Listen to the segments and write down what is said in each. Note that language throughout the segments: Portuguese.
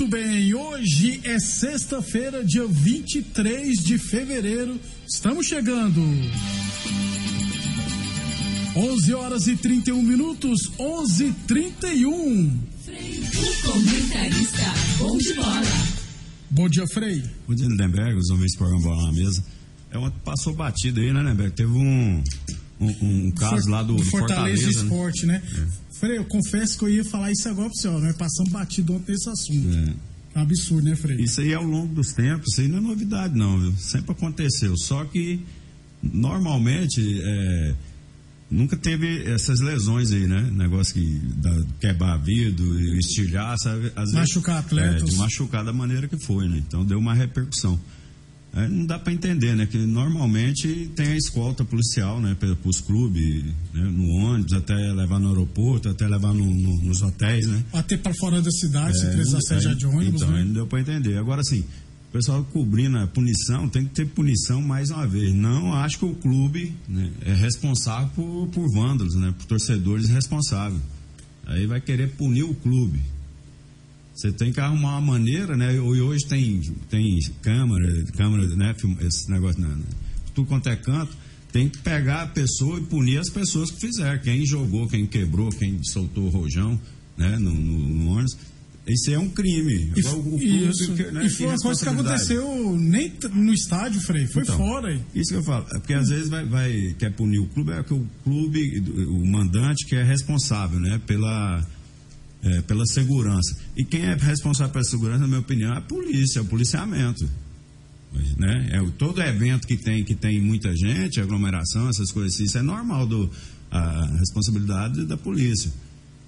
Muito bem, hoje é sexta-feira, dia 23 de fevereiro. Estamos chegando. 11 horas e 31 minutos, 11 e 31 O comentarista, bom de bola. Bom dia, Frei. Bom dia, Lindenberg, os homens do programa Bola na Mesa. É uma, passou batido aí, né, Lindenberg? Teve um, um, um caso For- lá do, do Fortaleza, Fortaleza, né? Esporte, né? Frei, eu confesso que eu ia falar isso agora pro senhor, nós passamos batido ontem nesse assunto. É. É absurdo, né, Frei? Isso aí ao longo dos tempos, isso aí não é novidade não, viu? Sempre aconteceu. Só que normalmente é, nunca teve essas lesões aí, né? Negócio que dá, quebrar vidro, estilhar, sabe? Às vezes, Machucar atletas. É, de machucar da maneira que foi, né? Então deu uma repercussão. É, não dá para entender, né? Que normalmente tem a escolta policial, né? Para os clubes, né? no ônibus, até levar no aeroporto, até levar no- no- nos hotéis, né? Até para fora da cidade, se É, precisar não- seja aí- de ônibus, Então, né? não deu pra entender. Agora, assim, o pessoal cobrindo a punição, tem que ter punição mais uma vez. Não acho que o clube né, é responsável por, por vândalos, né? Por torcedores responsáveis. Aí vai querer punir o clube. Você tem que arrumar uma maneira, né? E hoje tem, tem câmera, câmera, né? Esse negócio, né? Tudo quanto é canto. Tem que pegar a pessoa e punir as pessoas que fizeram. Quem jogou, quem quebrou, quem soltou o rojão, né? No, no, no ônibus. Isso é um crime. E, o clube, isso. que- né, e foi uma coisa que aconteceu nem no estádio, Frei, foi Então, fora. Isso que eu falo. É porque às vezes vai, vai- quer punir o clube, é que o clube, o mandante que é responsável, né? Pela, é, pela segurança. E quem é responsável pela segurança, na minha opinião, é a polícia, é o policiamento. Mas, Né? É, o- todo evento que tem, que tem muita gente, aglomeração, essas coisas assim, isso é normal, do, a responsabilidade da polícia.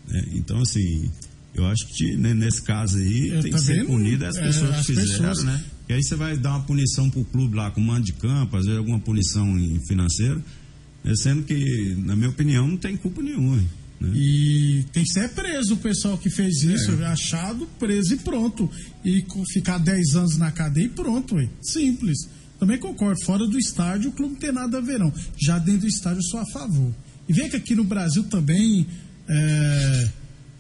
né? Então, assim, eu acho que né, nesse caso aí Eu tem que ser punida as é, pessoas as que fizeram, pessoas- né? E aí você vai dar uma punição pro clube lá com mando de campo, às vezes alguma punição financeira, né? sendo que, na minha opinião, não tem culpa nenhuma. Né? E tem que ser preso o pessoal que fez isso, achado, preso e pronto. E ficar 10 anos na cadeia e pronto, ué. simples. Também concordo, fora do estádio o clube não tem nada a ver, não. Já dentro do estádio eu sou a favor. E vê que aqui no Brasil também é,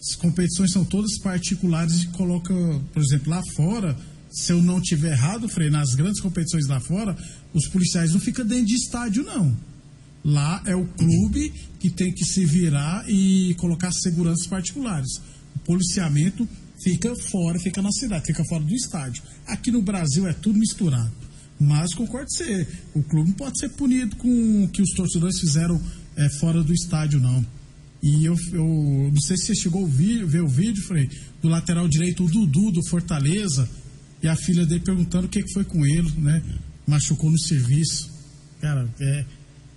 as competições são todas particulares e coloca, por exemplo, lá fora, se eu não tiver errado, Frei, nas grandes competições lá fora, os policiais não ficam dentro de estádio, não. Lá é o clube que tem que se virar e colocar seguranças particulares. O policiamento fica fora, fica na cidade, fica fora do estádio. Aqui no Brasil é tudo misturado. Mas concordo com você, o clube não pode ser punido com o que os torcedores fizeram é, fora do estádio, não. E eu, eu não sei se você chegou a ver o vídeo, Frei, do lateral direito, o Dudu, do Fortaleza, e a filha dele perguntando o que foi com ele, né? Machucou no serviço. Cara, é,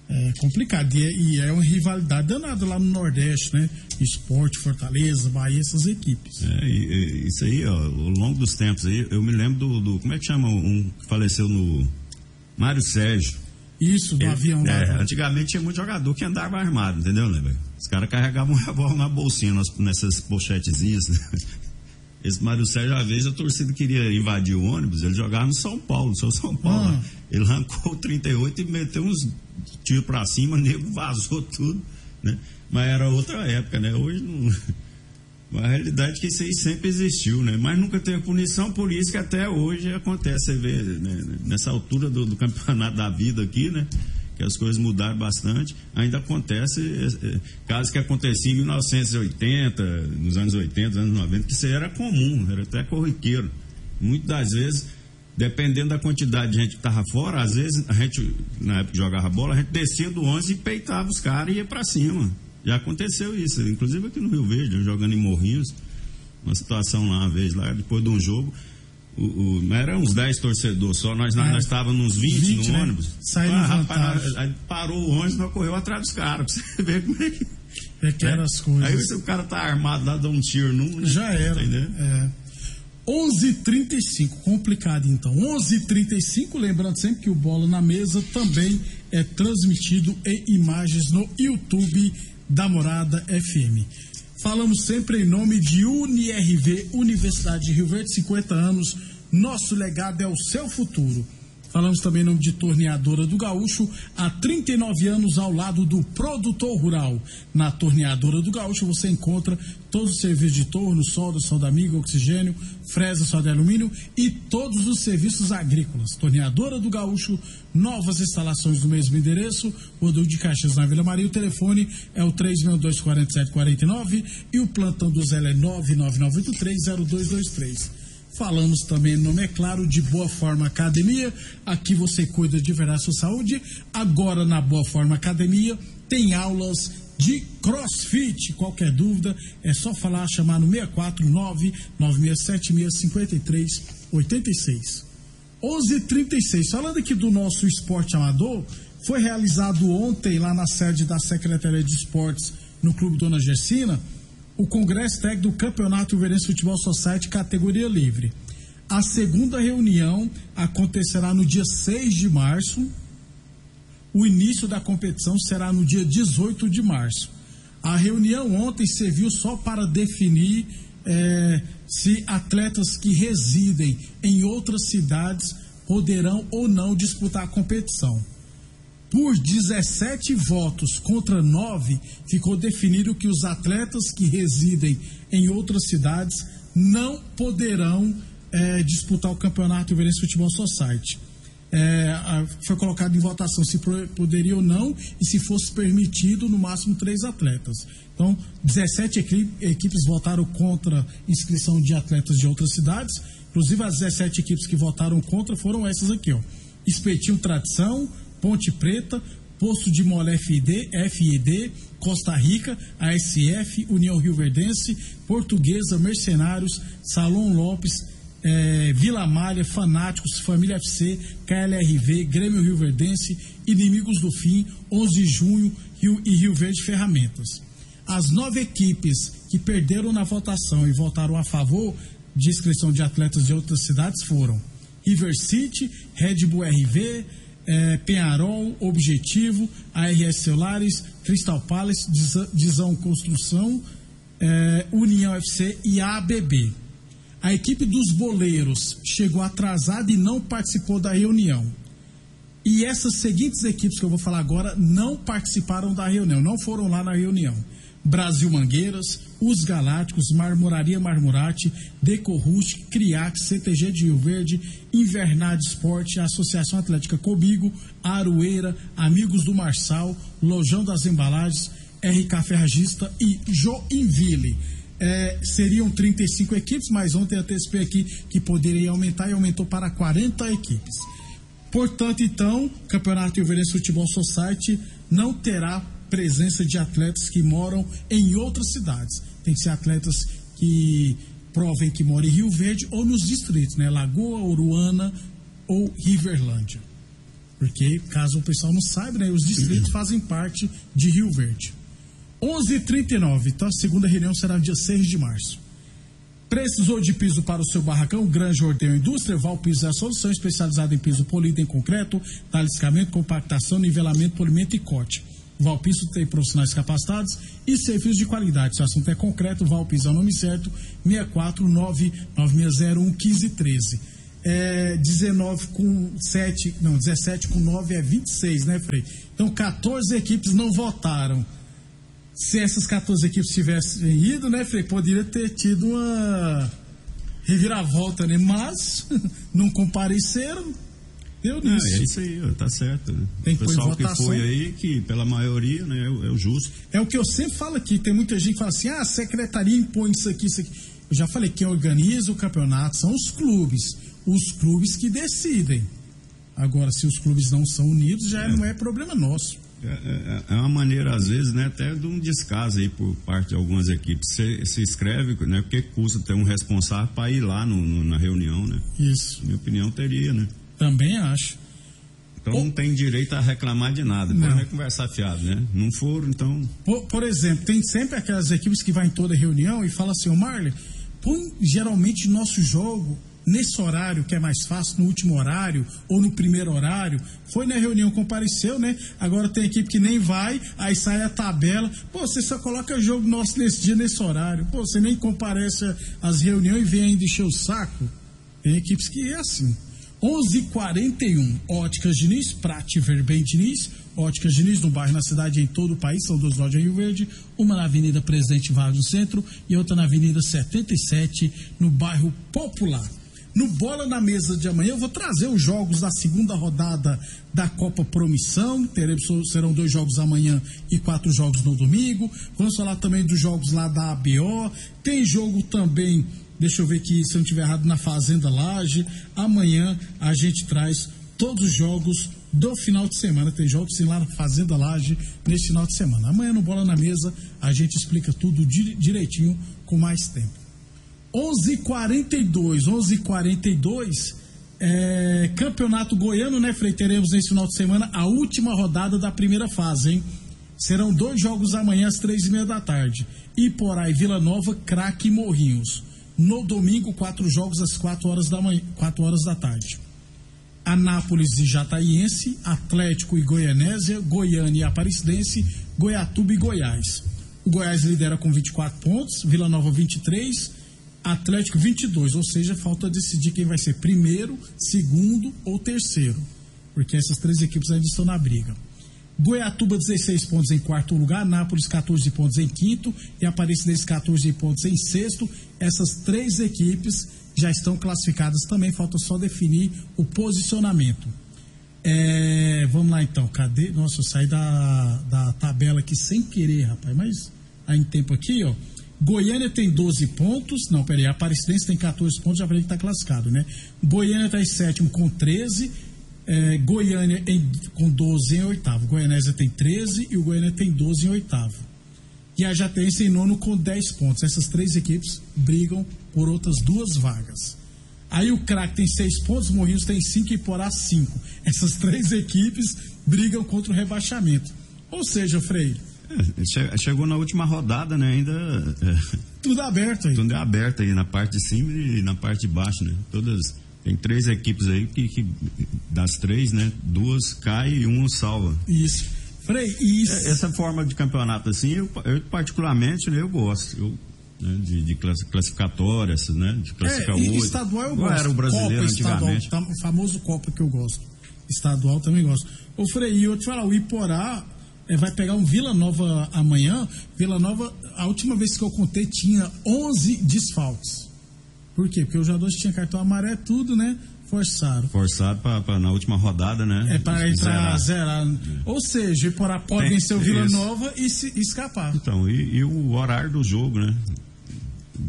é complicado. E é, e é uma rivalidade danada lá no Nordeste, né? Esporte, Fortaleza, Bahia, essas equipes. É, isso aí, ó, ao longo dos tempos aí, eu me lembro do, do- como é que chama um que faleceu no Mário Sérgio. Isso, do Ele- avião lá. é, antigamente tinha muito jogador que andava armado, entendeu, né, velho? Os caras carregavam um revólver na bolsinha, nas- nessas pochetezinhas. Esse Mário Sérgio, às vezes, a torcida queria invadir o ônibus, ele jogava no São Paulo, no seu São Paulo. Ah. lá. Ele arrancou o 38 e meteu uns tiros pra cima, o nego vazou tudo, né? Mas era outra época, né? Hoje não. A realidade é que isso aí sempre existiu, né? Mas nunca teve punição, por isso que até hoje acontece, você vê, né? nessa altura do, do campeonato da vida aqui, né? Que as coisas mudaram bastante, ainda acontece é, casos que aconteciam em 1980, nos anos 80, anos 90, que isso era comum, era até corriqueiro. Muitas das vezes, dependendo da quantidade de gente que estava fora, às vezes a gente, na época que jogava bola, a gente descia do 11 e peitava os caras e ia para cima. Já aconteceu isso, inclusive aqui no Rio Verde, jogando em Morrinhos, uma situação lá uma vez, lá depois de um jogo, o, o, não era uns 10 torcedores só, nós nós É. nós estávamos nos 20, 20, no né? ônibus. Saindo Ah, rapaz, nós- parou o ônibus, nós correu atrás dos caras, pra você ver como é que. É que eram as coisas. Aí se o cara tá armado lá, dá um tiro num. né? Já era. Entendeu? É. 11:35, complicado então. 11:35, lembrando sempre que o Bola na Mesa também é transmitido em imagens no YouTube da Morada FM. Falamos sempre em nome de UniRV, Universidade de Rio Verde, 50 anos. Nosso legado é o seu futuro. Falamos também em nome de Torneadora do Gaúcho, há 39 anos ao lado do produtor rural. Na Torneadora do Gaúcho você encontra todos os serviços de torno, solda, solda amiga, oxigênio, fresa, solda de alumínio e todos os serviços agrícolas. Torneadora do Gaúcho, novas instalações no mesmo endereço, Rodul de Caixas na Vila Maria. O telefone é o 3624749 e o plantão do Zé é 999830223. Falamos também, nome é claro, de Boa Forma Academia. Aqui você cuida de verdade sua saúde. Agora na Boa Forma Academia tem aulas de crossfit. Qualquer dúvida é só falar, chamar no 649 9676 5386. 11:36. Falando aqui do nosso esporte amador, foi realizado ontem lá na sede da Secretaria de Esportes no Clube Dona Gersina o Congresso Técnico do Campeonato Uverense Futebol Society categoria livre. A segunda reunião acontecerá no dia 6 de março. O início da competição será no dia 18 de março. A reunião ontem serviu só para definir é, se atletas que residem em outras cidades poderão ou não disputar a competição. Por 17 votos contra 9, ficou definido que os atletas que residem em outras cidades não poderão é, disputar o campeonato Iverense Futebol Society. É, foi colocado em votação se poderia ou não e se fosse permitido no máximo três atletas. Então, 17 equipes votaram contra inscrição de atletas de outras cidades. Inclusive, as 17 equipes que votaram contra foram essas aqui, ó. Espetinho Tradição, Ponte Preta, Poço de Mole FID, FID, Costa Rica, ASF, União Rio Verdense, Portuguesa, Mercenários, Salom Lopes, eh, Vila Malha, Fanáticos, Família FC, KLRV, Grêmio Rio Verdense, Inimigos do Fim, 11 de junho Rio, e Rio Verde Ferramentas. As nove equipes que perderam na votação e votaram a favor de inscrição de atletas de outras cidades foram River City, Red Bull RV, é, Penharol, Objetivo, ARS Celulares, Crystal Palace, Dizão Construção, é, União FC e ABB. A equipe dos boleiros chegou atrasada e não participou da reunião. E essas seguintes equipes que eu vou falar agora não participaram da reunião, não foram lá na reunião. Brasil Mangueiras, Os Galácticos, Marmoraria Marmorate, Decorrust, Criac, CTG de Rio Verde, Invernade Esporte, Associação Atlética Comigo, Aroeira, Amigos do Marçal, Lojão das Embalagens, RK Ferragista e Joinville. É, seriam 35 equipes, mas ontem antecipei aqui que poderia aumentar e aumentou para 40 equipes. Portanto, então, Campeonato Rio Futebol Society não terá presença de atletas que moram em outras cidades. Tem que ser atletas que provem que moram em Rio Verde ou nos distritos, né? Lagoa, Uruana ou Riverlândia. Porque, caso o pessoal não saiba, né? Os distritos fazem parte de Rio Verde. 11:39. Então, a segunda reunião será no dia 6 de março. Precisou de piso para o seu barracão? Grande Ordeio Indústria, Val Piso é a solução especializada em piso polido em concreto, taliscamento, compactação, nivelamento, polimento e corte. Valpiso tem profissionais capacitados e serviços de qualidade. Se o assunto é concreto, Valpiso é o nome certo, 649-9601-1513. É 19 com 7, não, 17 com 9 é 26, né, Frei? Então, 14 equipes não votaram. Se essas 14 equipes tivessem ido, né, Frei, poderia ter tido uma reviravolta, né? Mas não compareceram, Deu nisso. É, é isso aí, tá certo. Né? Tem o pessoal que foi aí, que pela maioria, né, é o, é o justo. É o que eu sempre falo aqui. Tem muita gente que fala assim: ah, a secretaria impõe isso aqui, isso aqui. Eu já falei, quem organiza o campeonato são os clubes. Os clubes que decidem. Agora, se os clubes não são unidos, já é. não é problema nosso. É, é, é, uma maneira, às vezes, né, até de um descaso aí por parte de algumas equipes. Se, se escreve, né, porque custa ter um responsável para ir lá no, no, na reunião, né? Isso. Minha opinião teria, né? Também acho. Então não tem direito a reclamar de nada, não é conversar fiado, né? Não foram, então. Por, por, exemplo, tem sempre aquelas equipes que vai em toda reunião e fala assim, ô Marley, põe geralmente nosso jogo nesse horário que é mais fácil, no último horário ou no primeiro horário. Foi na reunião, compareceu, né? Agora tem equipe que nem vai, aí sai a tabela. Pô, você só coloca jogo nosso nesse dia, nesse horário. Pô, você nem comparece às reuniões e vem ainda encher o saco. Tem equipes que é assim. 11:41 Óticas Diniz, Prate Verben Diniz, Óticas Diniz no bairro, na cidade, em todo o país, são duas lojas em Rio Verde, uma na Avenida Presidente Vargas no centro e outra na Avenida 77 no bairro Popular. No Bola na Mesa de amanhã, eu vou trazer os jogos da segunda rodada da Copa Promissão. Teremos, serão dois jogos amanhã e quatro jogos no domingo. Vamos falar também dos jogos lá da ABO. Tem jogo também, deixa eu ver aqui se eu não estiver errado, na Fazenda Laje. Amanhã a gente traz todos os jogos do final de semana. Tem jogos sim lá na Fazenda Laje nesse final de semana. Amanhã no Bola na Mesa a gente explica tudo direitinho com mais tempo. 11:42, 11:42 é, Campeonato Goiano, né, Frei? Teremos nesse final de semana a última rodada da primeira fase, hein? Serão dois jogos amanhã às três e meia da tarde. Iporá e Vila Nova, Craque e Morrinhos. No domingo, quatro jogos às quatro horas da manhã, quatro horas da tarde. Anápolis e Jataiense, Atlético e Goianésia, Goiânia e Aparecidense, Goiatuba e Goiás. O Goiás lidera com 24 pontos, Vila Nova 23, Atlético 22, ou seja, falta decidir quem vai ser primeiro, segundo ou terceiro, porque essas três equipes ainda estão na briga. Goiatuba 16 pontos em quarto lugar, Nápoles 14 pontos em quinto e Aparecidense 14 pontos em sexto. Essas três equipes já estão classificadas também, falta só definir o posicionamento. É, vamos lá então, cadê? Nossa, eu saí da, da tabela aqui sem querer, rapaz, mas aí em tempo aqui, ó. Goiânia tem 12 pontos. Não, peraí, Aparecidense tem 14 pontos, já falei que está classificado, né? Goiânia está em sétimo com 13. É, Goiânia em, com 12 em oitavo. Goianésia tem 13 e o Goiânia tem 12 em oitavo. E a Jatense em nono com 10 pontos. Essas três equipes brigam por outras duas vagas. Aí o Crack tem 6 pontos, Morrinhos tem 5 e Porá 5. Essas três equipes brigam contra o rebaixamento. Ou seja, Freire, é, chegou na última rodada, né? Ainda. É, tudo aberto aí. Tudo é aberto aí, na parte de cima e na parte de baixo, né? Todas. Tem três equipes aí que, que das três, né? Duas caem e uma salva. Isso. Frei, isso. É, essa forma de campeonato assim, eu, eu particularmente, né, eu gosto. Eu, né, de, de classificatórias, né? De classificar é, oito. Estadual eu gosto. era o brasileiro Copa, antigamente. Estadual, o famoso Copa que eu gosto. Estadual também gosto. Ô Frei, eu te falar, o Iporá é, vai pegar um Vila Nova amanhã. Vila Nova, a última vez que eu contei, tinha 11 desfalques. Por quê? Porque os jogadores tinham cartão amarelo, tudo, né? Forçaram. Forçado pra, na última rodada, né? É para entrar zerar. É. Ou seja, Iporá pode Tem, vencer o Vila isso. Nova e se escapar. Então, e, e, o horário do jogo, né?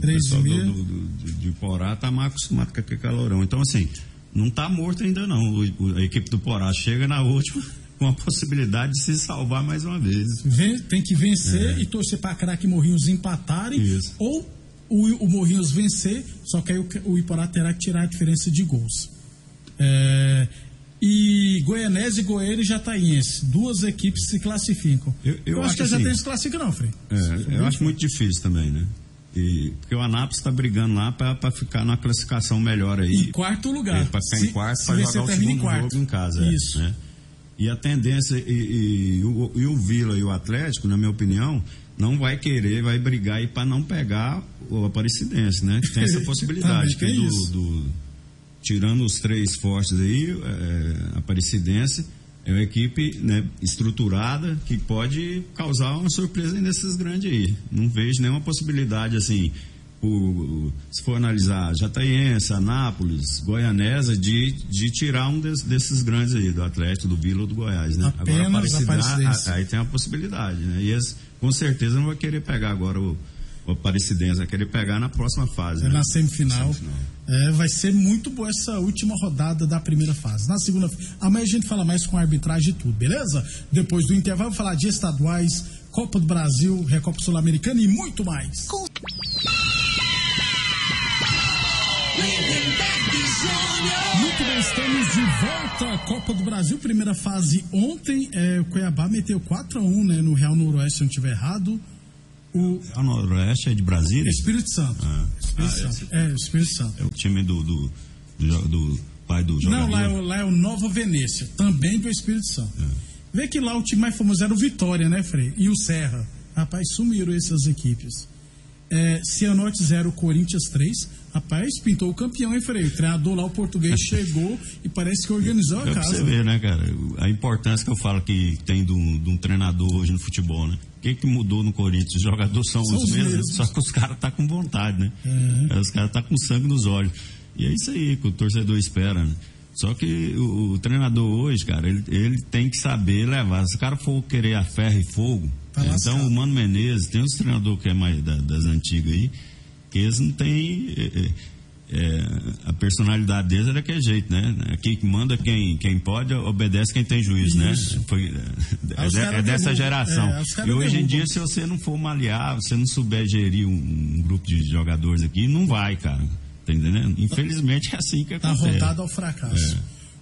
Três o do, do, do, de Iporá tá mais acostumado com aquele calorão. Então, assim, não tá morto ainda não. O, a equipe do Porá chega na última com a possibilidade de se salvar mais uma vez. tem que vencer é. e torcer para craque Morrinhos empatarem. Isso. Ou o, o Morrinhos vencer, só que aí o, o Iporá terá que tirar a diferença de gols. É, e Goianese e Goiânia e Jataíense, duas equipes se classificam. Eu, eu, acho, acho, que a Jataíense assim, se classifica não, Frei. É, eu acho muito difícil também, né? E, porque o Anápolis está brigando lá para ficar na classificação melhor aí. Em quarto lugar. É, para ficar se, em quarto, para jogar o segundo em jogo em casa. É, Isso. Né? E a tendência, e, e, e, o, e, o, Vila e o Atlético, na minha opinião, não vai querer, vai brigar aí para não pegar o Aparecidense, né? Tem essa possibilidade. que do, do, tirando os três fortes aí, é, Aparecidense é uma equipe né, estruturada que pode causar uma surpresa nesses grandes aí. Não vejo nenhuma possibilidade assim o, se for analisar Jataiense, Anápolis, Goianesa, de, de tirar um des, desses grandes aí, do Atlético, do Vila ou do Goiás, né? Apenas agora, Aparecidense. Aí tem a possibilidade, né? E eles, com certeza não vai querer pegar agora o, o Aparecidense, vai querer pegar na próxima fase. É né? na semifinal. semifinal. É, vai ser muito boa essa última rodada da primeira fase. Na segunda, amanhã a gente fala mais com a arbitragem e tudo, beleza? Depois do intervalo, vamos falar de estaduais, Copa do Brasil, Recopa Sul-Americana e muito mais. Com... volta à Copa do Brasil, primeira fase ontem. É, o Cuiabá meteu 4x1 né, no Real Noroeste, se eu não estiver errado. O Real Noroeste é de Brasília? Espírito Santo. Ah. Espírito ah, Santo. É, Espírito Santo. É o time do, do, do, do pai do jogador? Não, lá é, o, lá é o Nova Venécia, também do Espírito Santo. É. Vê que lá o time mais famoso era o Vitória, né, Frei? E o Serra. Rapaz, sumiram essas equipes. É, Cianorte 0, Corinthians 3. Rapaz, pintou o campeão, hein, Frei? O treinador lá, o português, chegou e parece que organizou a É pra casa. você ver, né, cara? A importância que eu falo que tem de um, de um treinador hoje no futebol, né? O que, que mudou no Corinthians? Os jogadores são, São os os mesmos, mesmos. só que os caras tá com vontade, né? Uhum. Os caras tá com sangue nos olhos. E é isso aí que o torcedor espera, né? Só que o, o treinador hoje, cara, ele, ele tem que saber levar. Se o cara for querer a ferro e fogo, Tá né? lascado. então o Mano Menezes, tem uns treinadores que é mais da- das antigas aí, que eles não têm. é, é, é, a personalidade deles é daquele jeito, né? Aqui que manda quem, quem pode, obedece quem tem juízo, né? Isso. Foi, é, é, é dessa geração. É, e hoje em dia, se você não for malear, você não souber gerir um, um grupo de jogadores aqui, não vai, cara. Tá entendendo? Infelizmente é assim que Tá acontece. rodado ao fracasso.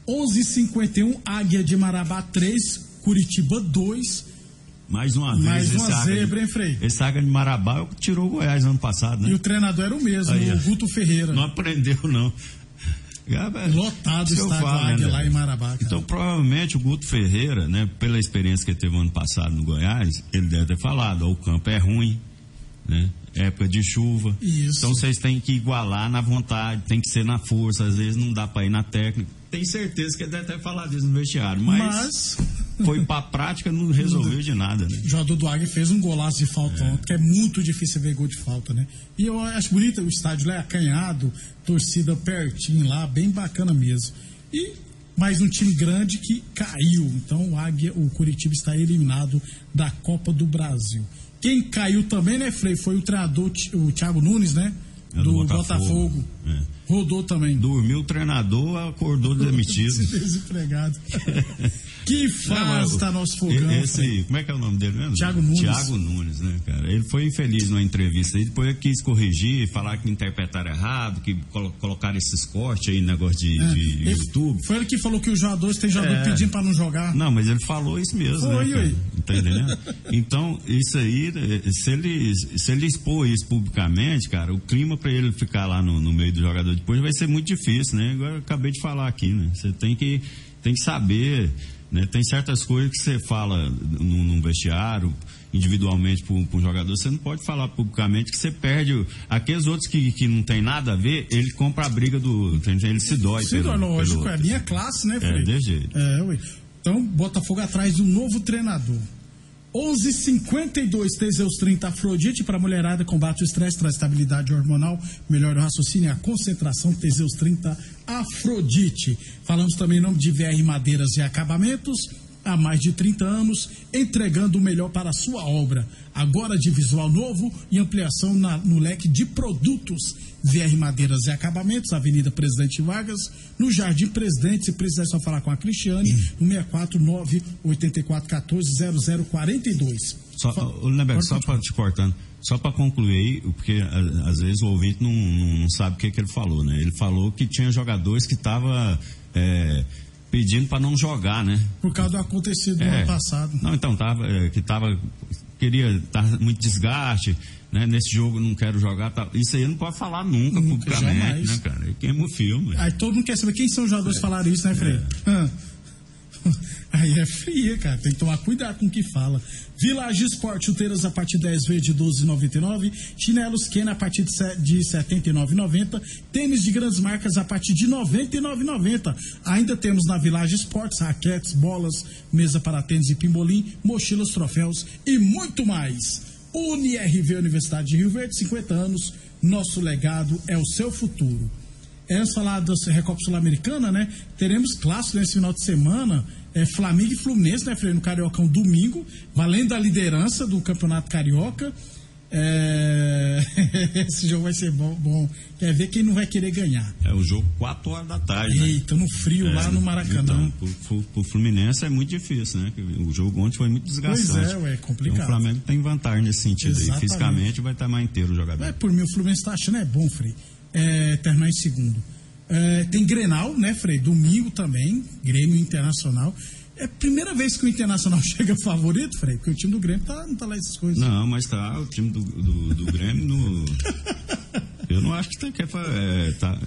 É. 11:51 Águia de Marabá 3, Curitiba 2. Mais uma vez, Mais uma esse de- zebra, hein, Frei? Esse Águia de Marabá tirou o Goiás ano passado, né? E o treinador era o mesmo, Aí, ó. o Guto Ferreira. Não aprendeu, não. Lotado o estádio falo, né, Águia lá velho? em Marabá. cara. Então, provavelmente, o Guto Ferreira, né, pela experiência que ele teve ano passado no Goiás, ele deve ter falado, ó, o campo é ruim, né? Época de chuva. Isso. Então vocês têm que igualar na vontade, tem que ser na força, às vezes não dá pra ir na técnica. Tenho certeza que ele deve ter falado isso no vestiário, mas, Mas foi pra prática, não resolveu de nada, né? o jogador do Águia fez um golaço de falta ontem, porque é muito difícil ver gol de falta, né? E eu acho bonito o estádio lá, é acanhado, torcida pertinho lá, bem bacana mesmo. E mais um time grande que caiu. Então o Águia, o Curitiba está eliminado da Copa do Brasil. Quem caiu também, né, Frei, foi o treinador, o Thiago Nunes, né? É do, do Botafogo. Botafogo. É. Rodou também. Dormiu o treinador, acordou demitido. Desempregado. que Não, está nosso fogão. Esse, Frei. como é que é o nome dele mesmo? Thiago Nunes. Thiago Nunes, né, cara? Ele foi infeliz numa entrevista aí, depois quis corrigir, falar que interpretaram errado, que colo colocaram esses cortes aí, negócio de, É, de YouTube. Foi ele que falou que os jogadores tem jogador É. pedindo para não jogar. Não, mas ele falou isso mesmo, Foi, né? Cara? ué. Tá entendendo? Então, isso aí, eh, se ele, se ele expor isso publicamente, cara, o clima para ele ficar lá no, no meio do jogador depois vai ser muito difícil, né? Agora eu acabei de falar aqui, né? Você tem que, tem que saber, né? Tem certas coisas que você fala num, num vestiário, individualmente para um jogador, você não pode falar publicamente que você perde. Aqueles outros que, que não tem nada a ver, ele compra a briga do. Ele se dói. Sim, pelo, lógico, pelo é a minha classe, né, Frei? desse jeito. É, ué. Então, Botafogo atrás de um novo treinador. 11:52 Teseus 30 Afrodite para mulherada combate o estresse, traz estabilidade hormonal, melhora o raciocínio e a concentração. Teseus 30 Afrodite. Falamos também em nome de VR Madeiras e Acabamentos. Há mais de 30 anos, entregando o melhor para a sua obra. Agora de visual novo e ampliação na- no leque de produtos. VR Madeiras e Acabamentos, Avenida Presidente Vargas, no Jardim Presidente. Se precisar, é só falar com a Cristiane, no 649 8414 0042. Só, só para te cortando, só para concluir aí, porque a- às vezes o ouvinte não, não, sabe o que, que ele falou, né? Ele falou que tinha jogadores que estavam pedindo para não jogar, né? Por causa do acontecido do É. ano passado. Não, então tava é, que tava queria tava muito desgaste, né? Nesse jogo não quero jogar, tá. Isso aí não pode falar nunca, Nunca, publicamente, jamais. né, cara? Aí queima o filme. Aí todo mundo quer saber quem são os jogadores que falaram isso, né, Frei? Ah. Aí é fria, cara. Tem que tomar cuidado com o que fala. Village Sport, chuteiras a partir de 10 vezes de 12,99. Chinelos Ken a partir de se- de 79,90. Tênis de grandes marcas a partir de 99,90. Ainda temos na Village Sports raquetes, bolas, mesa para tênis e pimbolim, mochilas, troféus e muito mais. UniRV Universidade de Rio Verde, 50 anos. Nosso legado é o seu futuro. De falar da Recopa Sul-Americana, né? Teremos clássico nesse final de semana. É, Flamengo e Fluminense, né, Freire? No Cariocão, domingo, valendo a liderança do Campeonato Carioca. É, Esse jogo vai ser bom, bom. Quer ver quem não vai querer ganhar. É o jogo 4 horas da tarde, né? Eita, no frio lá É, no Maracanã. Então, pro, Fluminense é muito difícil, né? O jogo ontem foi muito desgastante. Pois é, ué, é complicado. Então, o Flamengo tem vantagem nesse sentido. Exatamente. aí. Fisicamente vai estar mais inteiro o jogador. É, por mim, o Fluminense tá achando é bom, Frei. É, terminar em segundo. É, tem Grenal, né, Frei? Domingo também, Grêmio Internacional. É a primeira vez que o Internacional chega favorito, Frei, porque o time do Grêmio tá, não tá lá essas coisas. Não, mas tá, o time do, do, do Grêmio no. Eu não acho que tem que. É, tá,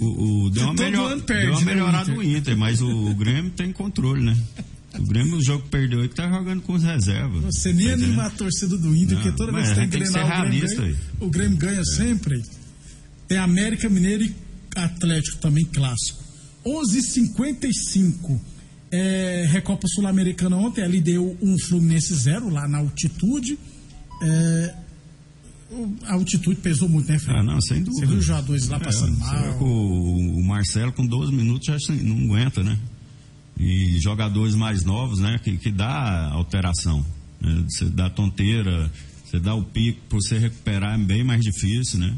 o, o- deu, uma melhor, perde, deu uma né, melhorada no Inter, mas o, o Grêmio tem controle, né? O Grêmio, o jogo que perdeu que tá jogando com as reservas. Você nem Tá anima a torcida do Inter, Não, porque toda vez que tem tem que Grenal, o Grêmio ganha. É. o Grêmio ganha sempre. Tem América Mineiro e Atlético também clássico. 11:55 é, Recopa Sul-Americana ontem, ali deu um Fluminense zero lá na altitude. É, a altitude pesou muito, né, Fred? Ah, não, sem dúvida. Você viu os jogadores lá É, passando mal. o, o Marcelo com 12 minutos já não aguenta, né? E jogadores mais novos, né? Que, que dá alteração. né? Você dá tonteira, você dá o pico, para você recuperar é bem mais difícil, né?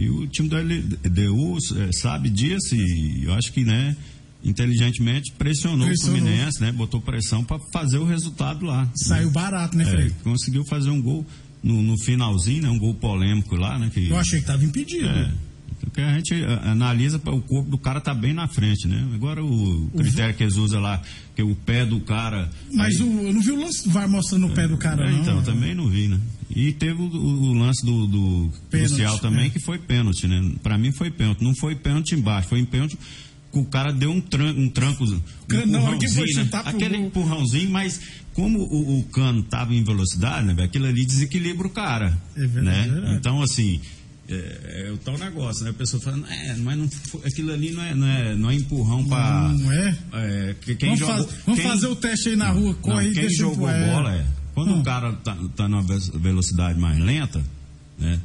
E o time do LDU é, sabe disso e eu acho que, né? Inteligentemente pressionou, Pressionou. o Fluminense, né? Botou pressão para fazer o resultado lá. né? Saiu barato, né, É, Fred? conseguiu fazer um gol no, no finalzinho, né? Um gol polêmico lá, né? Que, Eu achei que tava impedido. é. Porque a gente ah, analisa, o corpo do cara tá bem na frente, né? Agora o critério que eles usam lá, que o pé do cara. Mas aí- o, eu não vi o lance vai mostrando o pé do cara, É, não. Então, também não vi, né? E teve o, o- lance do, do Pênalti, crucial também, é. que foi pênalti, né? Pra mim foi pênalti. Não foi pênalti embaixo, foi em pênalti que o cara deu um, tran um tranco. Um foi empurrãozinho, né? pro Aquele empurrãozinho, mas como o, o cano tava em velocidade, né? Aquilo ali desequilibra o cara. É verdade, né? é verdade. Então, assim. É, é o tal negócio, né? A pessoa falando, é, mas não aquilo ali não é, não é, não é empurrão pra. Não é? É, que quem Vamos, faz- vamos quem- fazer o teste aí na rua, corre não, quem jogou é. bola é. Quando Hum. o cara tá, tá numa ve- velocidade mais lenta, né?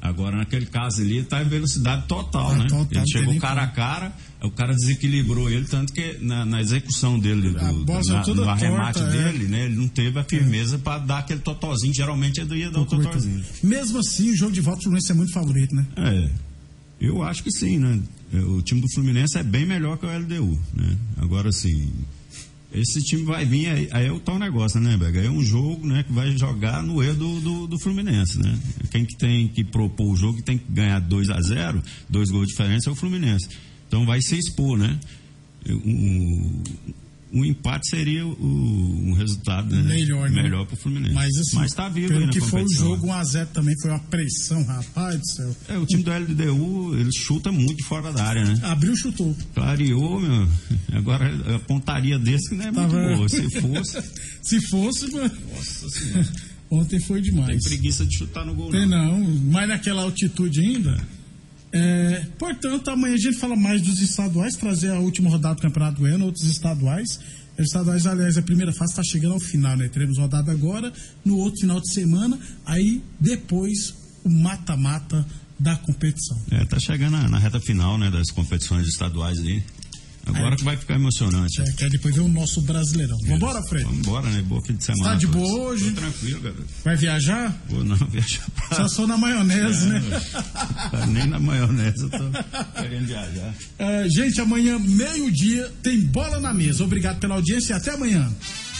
Agora, naquele caso ali, ele tá em velocidade total, Ah, né? total, ele chegou cara a cara, o cara desequilibrou ele, tanto que na, na execução dele, do, na- no arremate torta, é. dele, né? Ele não teve a firmeza pra dar aquele totozinho. Geralmente ele ia dar o totozinho. Mesmo assim, o jogo de volta do Fluminense é muito favorito, né? É, eu acho que sim, né? O time do Fluminense é bem melhor que o LDU, né? Agora, assim, esse time vai vir, aí, aí é o tal negócio, né, Bega? É um jogo, né, que vai jogar no erro do, do, do Fluminense, né? Quem que tem que propor o jogo, tem que ganhar 2 a 0 dois gols de diferença é o Fluminense. Então vai se expor, né? Um, um empate seria o, um resultado né? Melhor, né? melhor pro Fluminense. Mas assim, tá vivo pelo que foi o competição. jogo, 1x0 também foi uma pressão, rapaz do céu. É, o time do LDU, ele chuta muito fora da área, né? Abriu, chutou. Clareou, meu. Agora a pontaria desse não é muito Tava- boa. Se fosse, Se fosse, mano, nossa senhora. ontem foi Tem demais. preguiça de chutar no gol, Tem não. não, mas naquela altitude ainda. É, portanto, amanhã a gente fala mais dos estaduais, trazer a última rodada do Campeonato Goiano, outros estaduais. Estaduais, aliás, a primeira fase está chegando ao final, né? Teremos rodada agora, no outro final de semana, aí depois o mata-mata da competição. É, tá chegando na, na reta final, né, das competições estaduais aí. Agora É. que vai ficar emocionante. É, que aí depois vem o nosso brasileirão. Vambora, Fred? Vamos embora, né? Boa fim de semana. Tá de todos. boa hoje? Tô tranquilo, cara. Vai viajar? Vou não viajar pra... Só sou na maionese, né? Tá Nem na maionese eu tô querendo viajar. É, gente, amanhã, meio-dia, tem bola na mesa. Obrigado pela audiência e até amanhã.